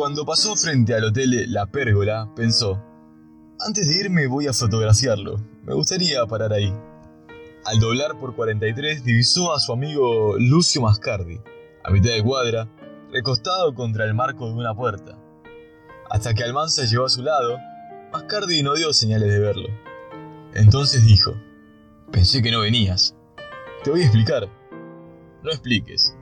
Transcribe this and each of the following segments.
Cuando pasó frente al hotel La Pérgola, pensó, antes de irme voy a fotografiarlo, me gustaría parar ahí. Al doblar por 43 divisó a su amigo Lucio Mascardi, a mitad de cuadra, recostado contra el marco de una puerta. Hasta que Almanza llegó a su lado, Mascardi no dio señales de verlo. Entonces dijo, pensé que no venías. Te voy a explicar. No expliques.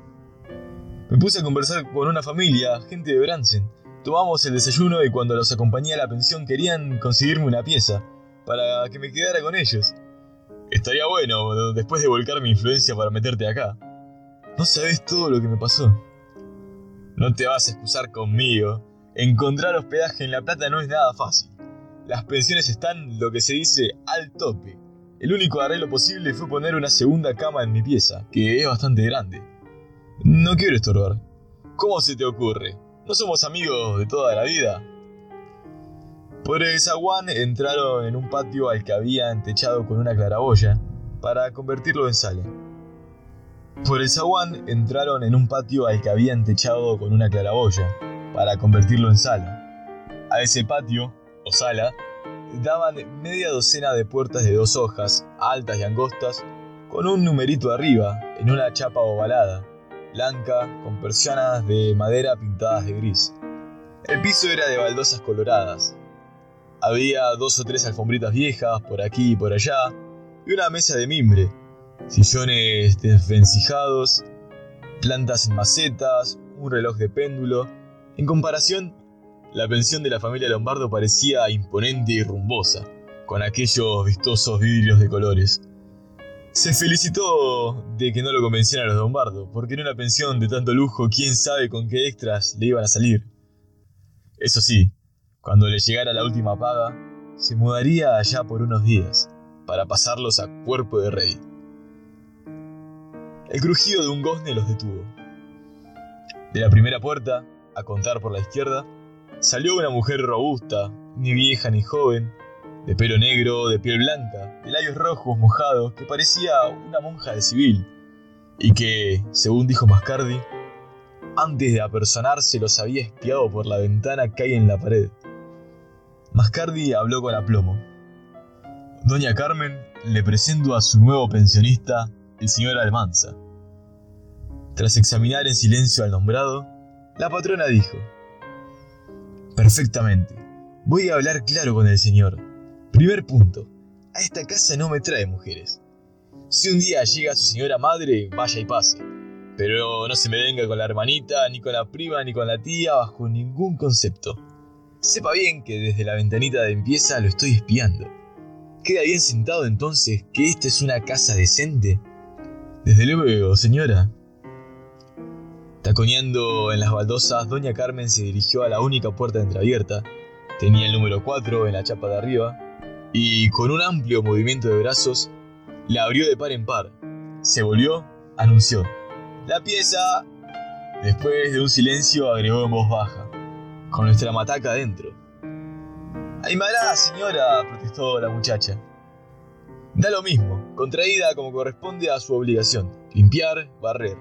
Me puse a conversar con una familia, gente de Bransen. Tomamos el desayuno y cuando los acompañé a la pensión querían conseguirme una pieza, para que me quedara con ellos. Estaría bueno después de volcar mi influencia para meterte acá. No sabes todo lo que me pasó. No te vas a excusar conmigo. Encontrar hospedaje en La Plata no es nada fácil. Las pensiones están, lo que se dice, al tope. El único arreglo posible fue poner una segunda cama en mi pieza, que es bastante grande. No quiero estorbar. ¿Cómo se te ocurre? ¿No somos amigos de toda la vida? Por el zaguán entraron en un patio al que habían techado con una claraboya para convertirlo en sala. Por el zaguán entraron en un patio al que habían techado con una claraboya para convertirlo en sala. A ese patio, o sala, daban media docena de puertas de dos hojas, altas y angostas, con un numerito arriba, en una chapa ovalada, blanca, con persianas de madera pintadas de gris. El piso era de baldosas coloradas, había dos o tres alfombritas viejas por aquí y por allá, y una mesa de mimbre, sillones desvencijados, plantas en macetas, un reloj de péndulo. En comparación, la pensión de la familia Lombardo parecía imponente y rumbosa, con aquellos vistosos vidrios de colores. Se felicitó de que no lo convencieran los Lombardo, porque en una pensión de tanto lujo, quién sabe con qué extras le iban a salir. Eso sí, cuando le llegara la última paga, se mudaría allá por unos días, para pasarlos a cuerpo de rey. El crujido de un gozne los detuvo. De la primera puerta, a contar por la izquierda, salió una mujer robusta, ni vieja ni joven, de pelo negro, de piel blanca, de labios rojos mojados, que parecía una monja de civil, y que, según dijo Mascardi, antes de apersonarse los había espiado por la ventana que hay en la pared. Mascardi habló con aplomo. Doña Carmen le presento a su nuevo pensionista, el señor Almanza. Tras examinar en silencio al nombrado, la patrona dijo, Perfectamente, voy a hablar claro con el señor. Primer punto, a esta casa no me trae mujeres. Si un día llega su señora madre, vaya y pase. Pero no se me venga con la hermanita, ni con la prima, ni con la tía, bajo ningún concepto. Sepa bien que desde la ventanita de empieza lo estoy espiando. ¿Queda bien sentado entonces que esta es una casa decente? Desde luego, señora. Taconeando en las baldosas, doña Carmen se dirigió a la única puerta entreabierta. Tenía el número 4 en la chapa de arriba y con un amplio movimiento de brazos la abrió de par en par. Se volvió, anunció. La pieza. Después de un silencio agregó en voz baja con nuestra mataca adentro. Aymará, señora, protestó la muchacha. Da lo mismo, contraída como corresponde a su obligación, limpiar, barrer.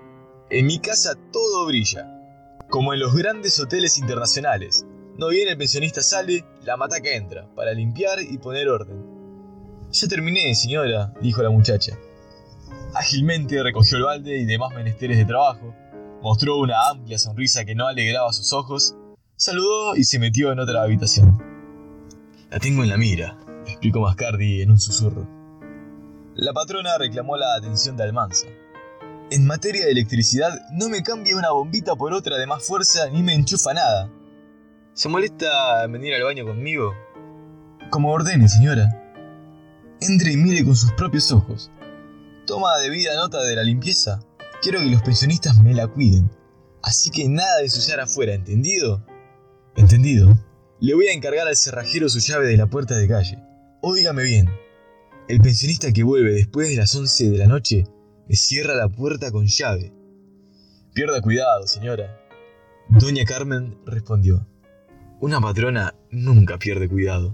En mi casa todo brilla, como en los grandes hoteles internacionales. No viene el pensionista sale, la mataca entra, para limpiar y poner orden. Ya terminé, señora, dijo la muchacha. Ágilmente recogió el balde y demás menesteres de trabajo, mostró una amplia sonrisa que no alegraba sus ojos Saludó y se metió en otra habitación. La tengo en la mira, explicó Mascardi en un susurro. La patrona reclamó la atención de Almanza. En materia de electricidad, no me cambia una bombita por otra de más fuerza ni me enchufa nada. ¿Se molesta en venir al baño conmigo? Como ordene, señora. Entre y mire con sus propios ojos. Toma debida nota de la limpieza. Quiero que los pensionistas me la cuiden. Así que nada de ensuciar afuera, ¿entendido? Entendido. Le voy a encargar al cerrajero su llave de la puerta de calle. Óigame bien. El pensionista que vuelve después de las 11 de la noche me cierra la puerta con llave. Pierda cuidado, señora. Doña Carmen respondió. Una patrona nunca pierde cuidado.